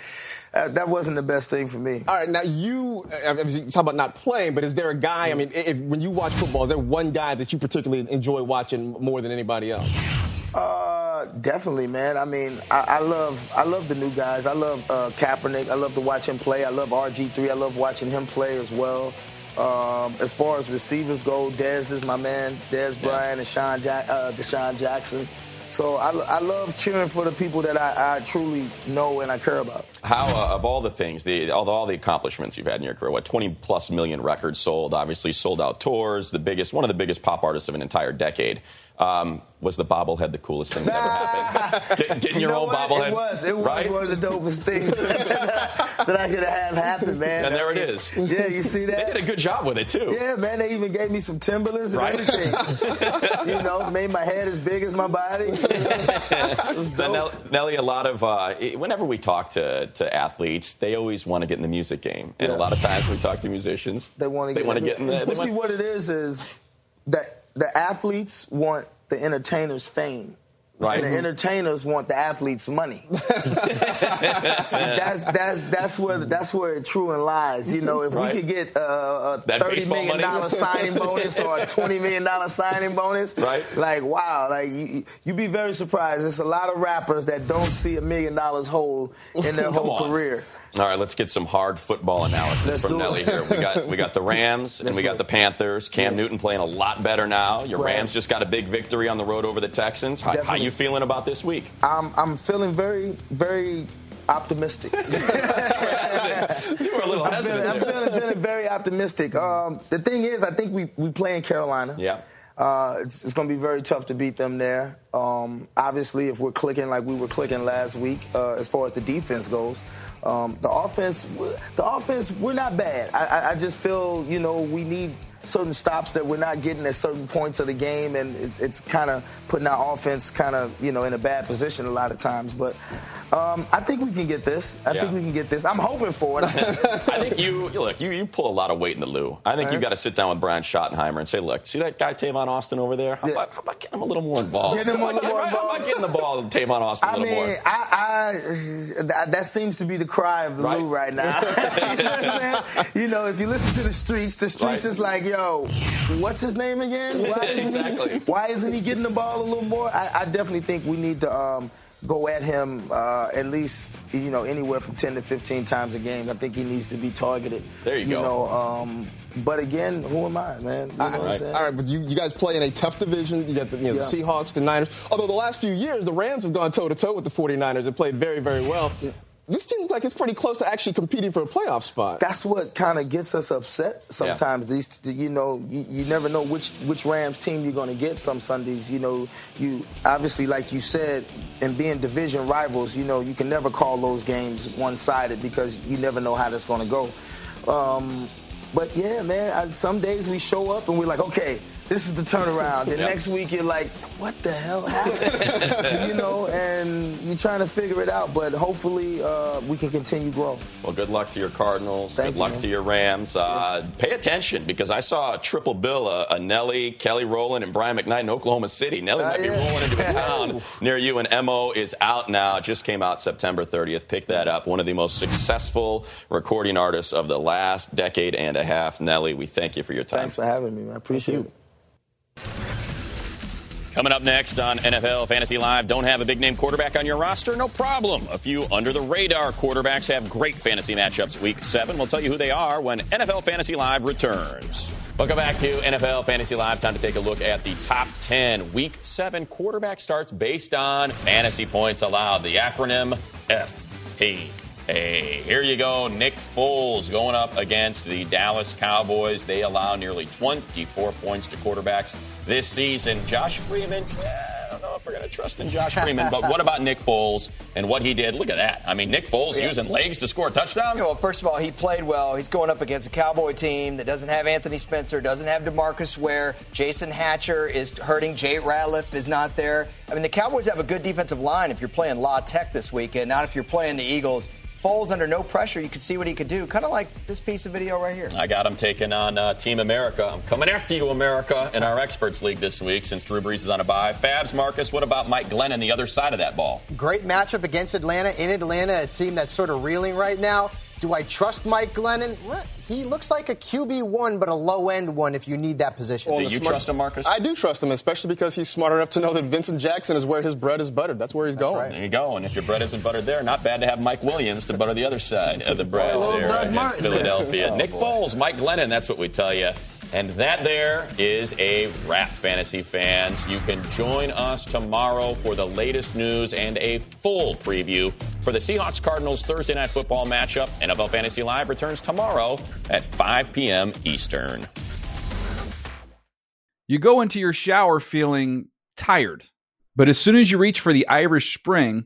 I: uh, that wasn't the best thing for me.
E: All right, now you, uh, you talk about not playing, but is there a guy? I mean, if when you watch football, is there one guy that you particularly enjoy watching more than anybody else?
I: Uh, definitely, man. I mean, I, I love I love the new guys. I love uh, Kaepernick. I love to watch him play. I love RG3. I love watching him play as well. Um, as far as receivers go, Dez is my man. Dez Bryant and Sean uh, DeSean Jackson. So I, I love cheering for the people that I, I truly know and I care about.
A: How uh, of all the things, the all, all the accomplishments you've had in your career, what 20 plus million records sold, obviously sold out tours, the biggest, one of the biggest pop artists of an entire decade. Um, was the bobblehead the coolest thing that ever happened? Get- Getting
I: You
A: your
I: know
A: own
I: what?
A: bobblehead,
I: It was. It was
A: right?
I: one of the dopest things that I could have happened, man.
A: And there it is.
I: Yeah, you see that?
A: They did a good job with it too.
I: Yeah, man, they even gave me some Timberlands and
A: Right.
I: everything. you know, made my head as big as my body. It was dope.
A: Nell- Nelly, a lot of uh, whenever we talk to, to athletes, they always want to get in the music game, and
I: Yeah.
A: a lot of times we talk to musicians,
I: They want to
A: they
I: get,
A: want to get in the. They
I: see, what it is is that the athletes want the entertainers' fame.
A: Right.
I: And the mm-hmm. entertainers want the athletes' money. That's that's that's where that's where it true and lies. You know, if
A: Right.
I: we could get a
A: That
I: thirty million dollar signing bonus or a twenty million dollar signing bonus,
A: Right.
I: Like wow, like you you'd be very surprised. There's a lot of rappers that don't see a million dollars hole in their whole
A: on.
I: career.
A: All right, let's get some hard football analysis from. Nelly here. We got we got the Rams and we got
I: it.
A: the Panthers. Cam
I: Yeah.
A: Newton playing a lot better now. Your. Rams just got a big victory on the road over the Texans. How, how you feeling about this week?
I: I'm I'm feeling very very optimistic.
A: You were a little
I: I'm
A: hesitant.
I: I'm feeling, feeling very optimistic. Um, the thing is, I think we we play in Carolina.
A: Yeah.
I: Uh, it's it's going to be very tough to beat them there. Um, obviously, if we're clicking like we were clicking last week, uh, as far as the defense goes, um, the offense, the offense, we're not bad. I, I, just feel, you know, we need certain stops that we're not getting at certain points of the game, and it's, it's kind of putting our offense kind of, you know, in a bad position a lot of times. But um, I think we can get this. I
A: Yeah.
I: think we can get this. I'm hoping for it.
A: I think you look. You, you pull a lot of weight in the Lou. I think you've got to sit down with Brian Schottenheimer and say, "Look, see that guy Tavon Austin over there? How,
I: Yeah.
A: about, how about getting him a little more involved?
I: Get him
A: How
I: a
A: about
I: little more
A: getting- How about getting the ball to Tavon Austin a
I: I
A: little
I: mean,
A: more?
I: I, I that, that seems to be the cry of the
A: Right.
I: Lou right now. you know what I'm saying? You know, if you listen to the streets, the streets
A: Right.
I: is like, yo, what's his name again? Why isn't
A: Exactly.
I: He, why isn't he getting the ball a little more? I, I definitely think we need to. Um, Go at him uh, at least, you know, anywhere from 10 to 15 times a game. I think he needs to be targeted.
A: There you go.
I: know, um, but again, who am I, man? You know what I'm
A: Right.
I: saying?
E: All right, but you, you guys play in a tough division. You got the, you know, the
I: Yeah.
E: Seahawks, the Niners. Although the last few years, the Rams have gone toe to toe with the 49ers and played very, very well. This seems like it's pretty close to actually competing for a playoff spot.
I: that's what kind of gets us upset sometimes. These, you know, you, you never know which which Rams team you're going to get. Some Sundays, you know, you obviously, like you said, and being division rivals, you know, you can never call those games one-sided because you never know how that's going to go. Um, but yeah, man, I, some days we show up and we're like, okay. This is the turnaround. The
A: Yep.
I: next week you're like, what the hell happened? you know, and you're trying to figure it out. But hopefully uh, we can continue growing.
A: Well, good luck to your Cardinals.
I: Thank
A: good
I: you,
A: luck
I: man.
A: to your Rams. Uh, pay attention because I saw a triple bill: uh, a Nelly, Kelly Rowland, and Brian McKnight in Oklahoma City. Nelly might be rolling into a town near you, and Mo is out now. It just came out September 30th. Pick that up. One of the most successful recording artists of the last decade and a half. Nelly, we thank you for your time.
I: Thanks for having me. I appreciate it.
A: Coming up next on NFL Fantasy Live, don't have a big name quarterback on your roster? No problem. A few under the radar quarterbacks have great fantasy matchups week seven. We'll tell you who they are when NFL Fantasy Live returns. Welcome back to NFL Fantasy Live. Time to take a look at the top 10 week seven quarterback starts based on fantasy points allowed. The acronym FP. Hey, here you go. Nick Foles going up against the Dallas Cowboys. They allow nearly 24 points to quarterbacks this season. Josh Freeman, I don't know if we're going to trust in Josh Freeman. but what about Nick Foles and what he did? Look at that. I mean, Nick Foles yeah. using legs to score a touchdown.
C: well, first of all, he played well. He's going up against a Cowboy team that doesn't have Anthony Spencer, doesn't have DeMarcus Ware. Jason Hatcher is hurting. Jay Ratliff is not there. I mean, the Cowboys have a good defensive line if you're playing La Tech this weekend, not if you're playing the Eagles. Foles under no pressure, you can see what he could do. Kind of like this piece of video right here.
A: I got him taking on uh, Team America. I'm coming after you, America, in our experts league this week since Drew Brees is on a bye. Fabs, Marcus, what about Mike Glennon, the other side of that ball?
B: Great matchup against Atlanta. In Atlanta, a team that's sort of reeling right now. Do I trust Mike Glennon? He looks like a QB one, but a low end one if you need that position.
A: Well, do you smart- trust him, Marcus?
E: I do trust him, especially because he's smart enough to know that Vincent Jackson is where his bread is buttered. That's where he's That's going.
A: Right. There you go. And if your bread isn't buttered there, not bad to have Mike Williams to butter the other side of the bread there against Philadelphia. oh, Nick boy. Foles, Mike Glennon. That's what we tell you. And that there is a wrap, fantasy fans. You can join us tomorrow for the latest news and a full preview for the Seahawks Cardinals Thursday night football matchup. NFL Fantasy Live returns tomorrow at 5 p.m. Eastern.
J: You go into your shower feeling tired, but as soon as you reach for the Irish Spring,